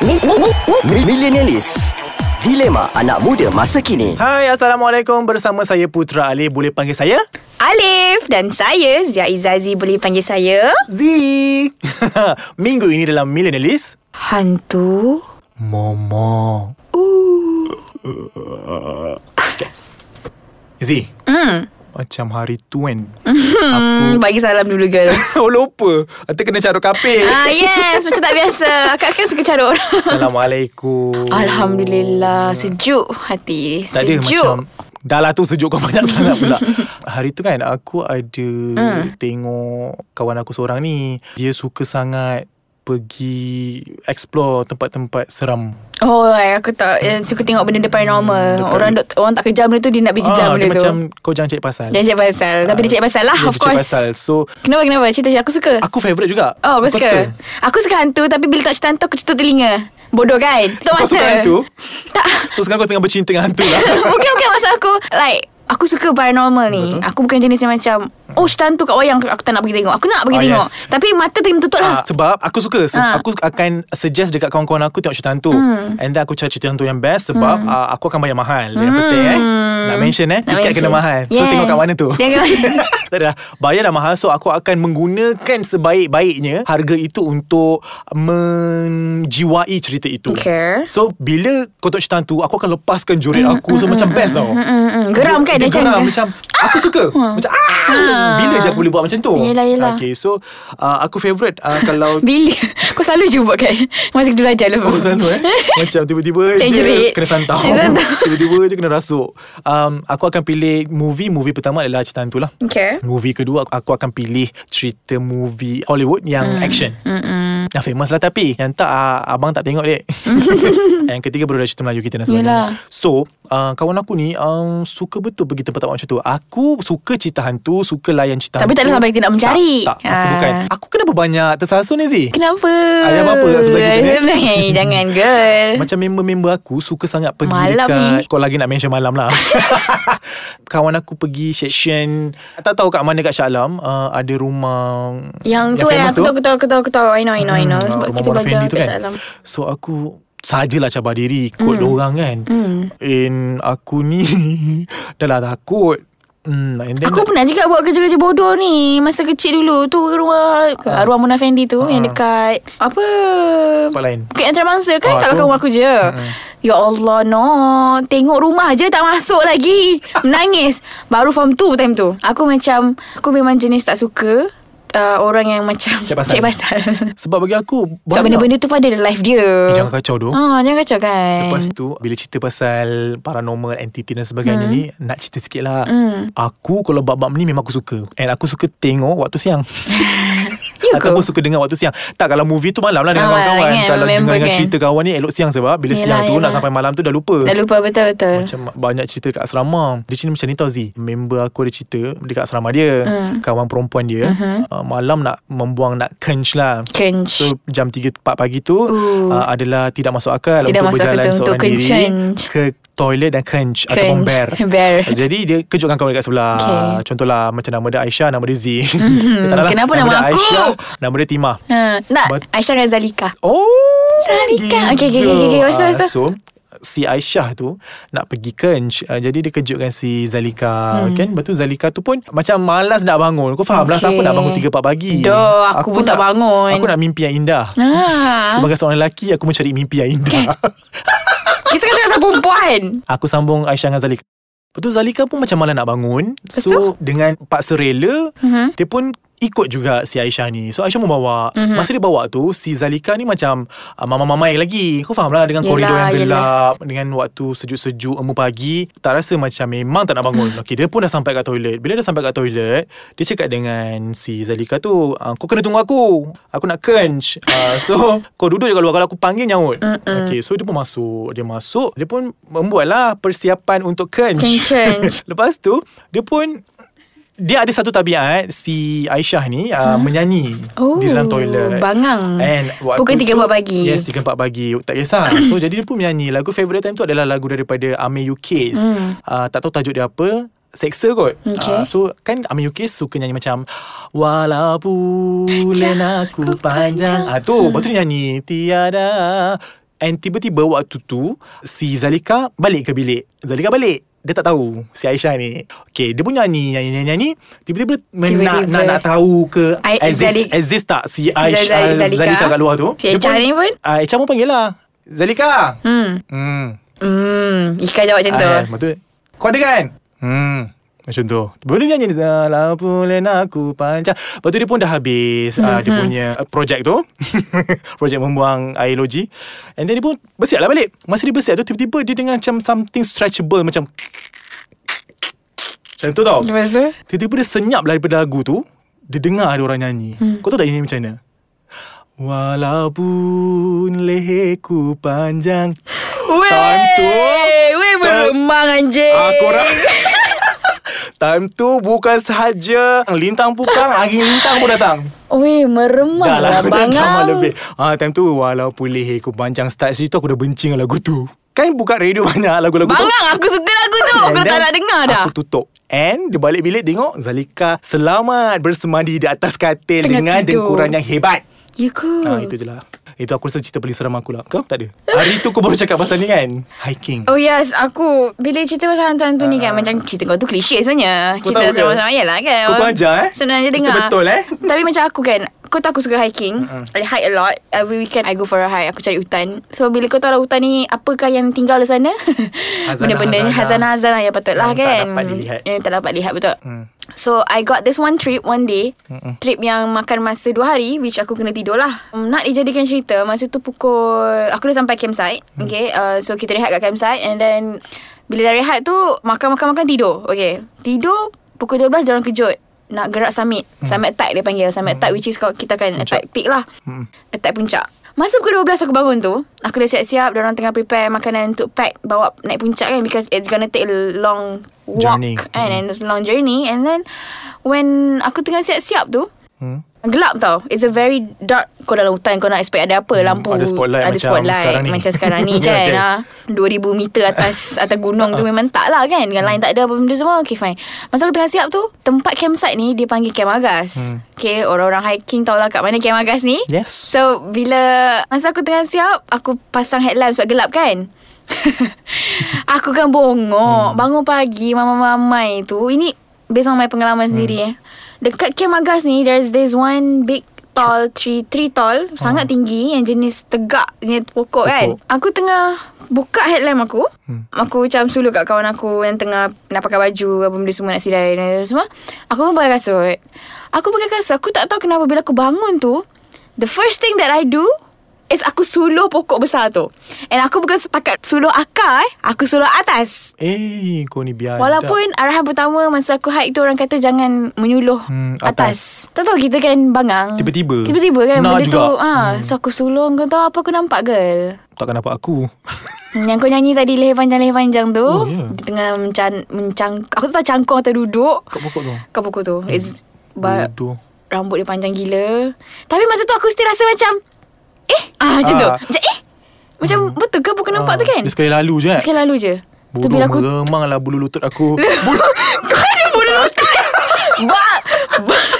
Mi- mi- mi- mi- Millenialis Dilema anak muda masa kini Hai, Assalamualaikum. Bersama saya Putra Ali. Boleh panggil saya? Alif dan saya Zia Izazi boleh panggil saya Z. Minggu ini dalam Millenialis. hantu. Momo. Z. Hmm. Macam hari tu kan. Hmm, bagi salam dulu girl. oh, lupa. Nanti kena carut kapil. ah yes, macam tak biasa. Akak-akak suka carut orang. Assalamualaikum. Alhamdulillah, sejuk hati. Tak ada sejuk. macam Dah lah tu sejuk kau banyak sangat pula Hari tu kan aku ada Hmm. Tengok kawan aku seorang ni Dia suka sangat Pergi Explore tempat-tempat seram Oh, eh, aku tak eh, suka tengok benda-benda paranormal. dekat- orang dok, orang tak kejam benda tu dia nak pergi kejam Ah, benda dia tu. macam Kau jangan cari pasal Dia cakap pasal. Tapi dia cakap pasal lah, of course. pasal So Kenapa, kenapa? Cerita aku suka. Aku favourite juga Oh, aku Kau suka. Aku suka hantu tapi bila tak cerita hantu aku cetuk telinga. Bodoh kan? Tu Kau masa. suka hantu Tak. So sekarang kau tengah bercinta dengan hantu lah Bukan bukan maksud aku Like Aku suka paranormal ni. Betul. Aku bukan jenis yang macam Oh cerita hantu kat wayang Aku tak nak pergi tengok. Aku nak pergi Ah, tengok. yes. Tapi mata tengah tutup Ah, lah sebab aku suka. Se- Ah. Aku akan suggest dekat kawan-kawan aku Tengok cerita hantu. Hmm. And then aku cari cerita hantu yang best Sebab ah, aku akan bayar mahal. Yang penting eh Nak mention eh Hmm. Nak Tiket kena mahal. So tengok kat mana tu? Tengok. Tak ada Bayar dah mahal. So aku akan menggunakan Sebaik-baiknya Harga itu untuk Menjiwai cerita itu. Okay. So bila kau tengok cerita hantu Aku akan lepaskan jurit aku. So macam best tau Hmm, hmm. Geram kan dia dia geram macam macam Aku suka. Macam ah, Bila je aku boleh buat macam tu. Yelah, yelah. Okay so uh, Aku favourite uh, Kalau Bila? Kau selalu je buat kan? Masa kita belajar lah. Oh selalu eh. Macam tiba-tiba je jerit. Kena santau. Tiba-tiba je kena rasuk. Um, Aku akan pilih Movie. Movie pertama adalah cerita hantu lah Okay. Movie kedua Aku akan pilih Cerita movie Hollywood Yang Hmm. action. Yang famous lah tapi Yang tak uh, Abang tak tengok dek Yang ketiga baru dah cerita Melayu kita dan sebagainya. Yelah. So uh, Kawan aku ni um, Suka betul pergi tempat-tempat macam tu. Aku suka cerita hantu Suka layan cerita Tapi hantu. tak ada sampai kita nak mencari. Tak, tak. Aku Ah. bukan. Aku kenapa banyak tersasun ni Zee Kenapa? Ada apa-apa kat sebelah kita ni? Eh, Jangan girl. Macam member-member aku Suka sangat pergi Malam dekat ni. Kau lagi nak mention malam lah. Kawan aku pergi section Tak tahu kat mana kat Shah Alam. Uh, Ada rumah Yang tu eh famous Aku tahu aku tahu aku tahu aku tahu. I know I know I know. Hmm, Sebab kita belajar kat kan. Shah Alam. So aku Sajalah cabar diri Ikut hmm. orang kan. Hmm. And aku ni Dah lah takut. Hmm, Aku pernah juga buat kerja-kerja bodoh ni. Masa kecil dulu Tu rumah uh. Ruang Mona Fendi tu Ah. Yang dekat Apa? Tempat lain. Bukit Antarabangsa kan? Ah, Kat tu. belakang rumah aku je. Ya Allah no. Tengok rumah je Tak masuk lagi. Menangis. Baru form 2 time tu. Aku macam Aku memang jenis tak suka uh, Orang yang macam Cek pasal. Cek pasal Sebab bagi aku Sebab benda-benda tu pada life dia. Eh, Jangan kacau tu Ah, Jangan kacau kan? Lepas tu Bila cerita pasal Paranormal entity dan sebagainya ni Nak cerita sikit lah. Hmm. Aku kalau bab-bab ni Memang aku suka. And aku suka tengok Waktu siang? Ataupun suka dengar waktu siang Tak kalau movie tu malam lah Dengan Ah, kawan-kawan kan, Kalau dengar dengan kan. cerita kawan ni Elok siang sebab Bila Yelah, siang tu Nak yelah. sampai malam tu dah lupa Dah lupa betul-betul macam banyak cerita kat asrama Dia cerita macam ni tau Z Member aku ada cerita Dekat asrama dia Hmm. Kawan perempuan dia Mhm. uh, Malam nak Membuang nak kench lah Kench So jam 3-4 pagi tu Uh. Adalah tidak masuk akal Tidak Untuk masuk berjalan untuk seorang diri. Ke toilet dan kench Ataupun bear Bear. Jadi dia kejutkan kawan dekat sebelah Okay. Contohlah Macam nama dia Aisyah Nama dia Z Dia tak nak lah. Kenapa nama, nama dia aku? Aisyah Nama dia Timah ha. Nak But- Aisyah dengan Zalika Oh Zalika. Okay, okay, gitu. okay, okay. Ah, lepas tu. So Si Aisyah tu Nak pergi kench uh, Jadi dia kejutkan si Zalika hmm. Kan Lepas tu Zalika tu pun Macam malas nak bangun Kau faham lah Okay. Siapa nak bangun 3-4 pagi Dah, aku pun tak nak, bangun. Aku nak mimpi yang indah Ah. Sebagai seorang lelaki Aku mencari mimpi yang indah Kita kan cakap pasal perempuan. Aku sambung Aisyah dengan Zalika. Lepas tu Zalika pun macam malas nak bangun. Lepas So dengan paksa rela Mhm. Dia pun ikut juga si Aisyah ni So Aisyah membawa Mhm. mm-hmm. Masa dia bawa tu Si Zalika ni macam uh, Mama-mamai lagi Kau faham lah Dengan Yelah, koridor yang yelah. gelap Dengan waktu sejuk-sejuk Emu pagi Tak rasa macam Memang tak nak bangun Okay dia pun dah sampai kat toilet Bila dah sampai kat toilet Dia cakap dengan Si Zalika tu uh, Kau kena tunggu aku Aku nak kench uh, So Kau duduk je kat luar Kalau aku panggil nyaut Mm-mm. Okay so dia pun masuk Dia masuk Dia pun membuatlah Persiapan untuk kench Kench. Lepas tu Dia pun dia ada satu tabiat si Aisyah ni uh, menyanyi Oh, di dalam toilet. bangang. And waktu Pukul 3, tu- 4 pagi. Yes, 3 4 pagi. Tak kisah. so jadi dia pun menyanyi. Lagu favourite time tu adalah lagu daripada Ame UK's. Hmm. Uh, tak tahu tajuk dia apa. seksa kot Okay. Ah, So kan Amin Yukis suka nyanyi macam Walaupun aku panjang ah, Tu Lepas tu dia nyanyi Tiada And tiba-tiba waktu tu Si Zalika balik ke bilik Zalika balik dia tak tahu Si Aisyah ni Okay Dia pun nyanyi Nyanyi-nyanyi Tiba-tiba men- nak, Tiba-tiba. nak, nak tahu ke I- Exist, Zalik- exist tak Si Aisyah Zalika. Zalika kat luar tu Si Aisyah ni pun? ah, Aisyah pun panggil lah Zalika Hmm. Hmm Hmm. Ika jawab macam tu. Ah, Lepas tu Kau ada kan Hmm macam tu. Lepas tu dia nyanyi Lampu lena aku panjang. Lepas tu dia pun dah habis. Mm-hmm. uh, Dia punya uh, projek tu. Projek membuang air loji And then dia pun Bersiap lah balik. Masa dia bersiap tu Tiba-tiba dia dengar macam Something stretchable Macam Macam tu tau. Lepas tu? Tiba-tiba dia senyap lah daripada lagu tu. Dia dengar ada orang nyanyi. Hmm. Kau tahu tak ini macam mana? Walaupun leherku panjang. Weh. Weh beremang anjing. Aku ra- Time tu bukan sahaja Lintang pukang Angin lintang pun datang Weh meremang Dah lah lah bangang. sama lebih ah, Time tu Walaupun leher aku panjang Start situ aku dah benci dengan lagu tu Kan buka radio banyak lagu-lagu tu Bangang aku suka lagu tu. Aku dah tak nak dengar dah. Aku tutup And dia balik bilik tengok Zalika selamat bersemadi di atas katil Tengah Dengan tidur. dengkuran yang hebat Ya? Ah, Itu je lah Itu aku rasa cerita paling seram aku lah. Kau? Tak ada. Hari tu kau baru cakap pasal ni kan? Hiking. Oh yes. Aku Bila cerita pasal hantu-hantu ni kan Macam cerita kau tu klise sebenarnya. Ah. Cerita sama-sama Yelah kan? Kau pun ajar, eh? Senang je Cerita dengar. betul, eh? Tapi macam aku kan Kau tahu aku suka hiking. I hike a lot. Every weekend I go for a hike Aku cari hutan. So bila kau tahu lah hutan ni Apakah yang tinggal di sana? Benda-benda ni Hazana-hazana. Yang patutlah Yang tak kan? dapat dilihat. Yang tak dapat lihat betul. Hmm. So I got this one trip One day. Trip yang makan masa dua hari Which aku kena tidur lah. Um, Nak dijadikan cerita Masa tu pukul Aku dah sampai campsite Hmm. Okay? Uh, So kita rehat kat campsite And then Bila dah rehat tu Makan-makan-makan tidur Okay? Tidur Pukul 12 Diorang kejut Nak gerak summit. Summit attack dia panggil. Summit attack which is Kita kan attack peak lah. Hmm. Attack puncak. Masa pukul 12 aku bangun tu Aku dah siap-siap Diorang tengah prepare makanan Untuk pack Bawa naik puncak kan Because it's gonna take a long Walk Journey. kan And it's a long journey. And then When Aku tengah siap-siap tu Hmm. Gelap tau It's a very dark Kau dalam hutan Kau nak expect ada apa Lampu ada spotlight Ada macam spotlight sekarang ni. Macam sekarang ni Ya, kan okay. ha. 2000 meter atas Atas gunung tu Memang tak lah kan Dengan lain tak ada apa benda semua Okay fine Masa aku tengah siap tu Tempat campsite ni Dia panggil Camp Agas Hmm. Okay Orang-orang hiking tahu lah Kat mana Camp Agas ni Yes So bila Masa aku tengah siap Aku pasang headlamp sebab gelap kan Aku kan bongok hmm. Bangun pagi Mama-mamai tu Ini Based on my pengalaman hmm. sendiri eh. Dekat Camp Agas ni There's this one big Tall tree Tree tall Sangat tinggi Yang jenis tegak Punya pokok, kan? Pokok. Aku tengah Buka headlamp aku. Hmm. Aku macam suluh kat kawan aku Yang tengah Nak pakai baju Apa benda semua Nak sidai dan semua. Aku pun pakai kasut. Aku pakai kasut. Aku tak tahu kenapa Bila aku bangun tu The first thing that I do Is aku suluh pokok besar tu. And aku bukan setakat suluh akar eh. Aku suluh atas. Eh kau ni biar Walaupun arahan pertama Masa aku hike tu Orang kata jangan menyuluh Hmm, atas. Tak tahu kita kan bangang. Tiba-tiba. Tiba-tiba kan Nak Benda juga. tu ha, So aku suluh Kau tahu apa aku nampak girl? Takkan nampak aku. Hmm, Yang kau nyanyi tadi Leher panjang-leher panjang tu Oh, ya. Dia tengah mencan, mencang Aku tak tahu cangkung atau duduk. Kat pokok tu? Kat pokok tu. It's ba- Bodoh Rambut dia panjang gila. Tapi masa tu aku still rasa macam Eh? Ah, Macam tu. Ah. Macam eh? Macam betul ke? Bukan nampak Ah, tu kan? Dia sekali lalu je kan Sekali lalu je. Tu Bodoh bila aku meremang lah bulu lutut aku. Bulu Kau ada bulu lutut! Ba ba-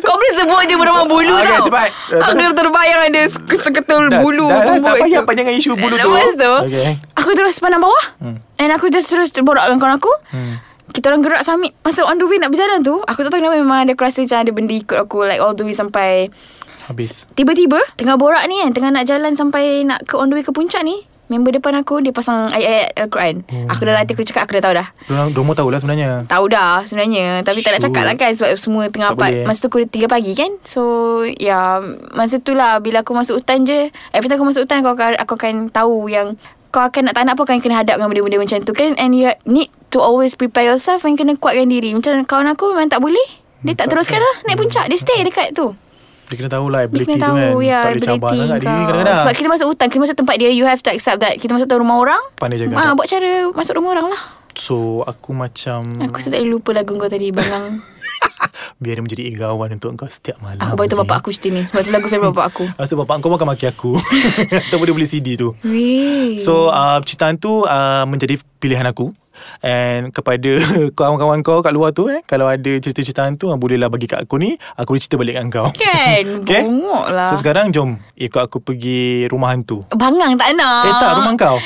Kau boleh sebut je berapa bulu Ah, tau. okay, cepat. Aku dah terbayang ada se- seketul Dah- bulu dah- dah, tumbuk tak payah situ. panjangkan isu bulu tu. Lepas tu Okay. Aku terus pandang bawah. Hmm. And aku just terus terborak dengan kawan aku. Hmm. Kita orang gerak summit Masa on the way nak berjalan tu Aku tak tahu kenapa memang ada Aku rasa macam ada benda ikut aku Like all the way sampai Habis Tiba-tiba Tengah borak ni kan Tengah nak jalan sampai Nak ke on the way ke puncak ni Member depan aku Dia pasang ayat-ayat Al-Quran Hmm. Aku dah latih aku cakap Aku dah tahu dah Diorang, diorang tahu lah sebenarnya Tahu dah sebenarnya Tapi tak nak Sure. cakap lah kan Sebab semua tengah Tak part boleh. Masa tu pukul 3 pagi kan So Ya Masa tu lah Bila aku masuk hutan je Every time aku masuk hutan Aku akan, aku akan tahu yang Kau akan nak tak nak pun Akan kena hadap dengan benda-benda macam tu kan? And you need to always prepare yourself And kena kuatkan diri. Macam kawan aku memang tak boleh. Dia Hmm, tak teruskan kan. lah Naik puncak. Dia stay dekat tu. Dia kena tahu lah Dia ability kena tu tahu kan. ya, Tak boleh cabar sangat diri kadang-kadang. Sebab kita masuk hutan Kita masuk tempat dia You have to accept that. Kita masuk rumah orang Pandai jaga ah, tak? Buat cara Masuk rumah orang lah. So aku macam Aku tak lupa lagu kau tadi Bangang Biar dia menjadi igawan untuk kau setiap malam Aku beritahu bapak aku cerita ni. Sebab tu lagu favourite bapak aku. Rasa bapak kau makan maki aku. Ataupun dia beli CD tu. Weh. So uh, cerita tu uh, menjadi pilihan aku. And kepada kawan-kawan kau kat luar tu eh Kalau ada cerita-cerita tu uh, Bolehlah bagi kat aku ni Aku boleh cerita balik dengan kau. Kan? Okay? Bongok lah. So sekarang jom Ikut aku pergi rumah hantu. Bangang tak nak. Eh tak rumah kau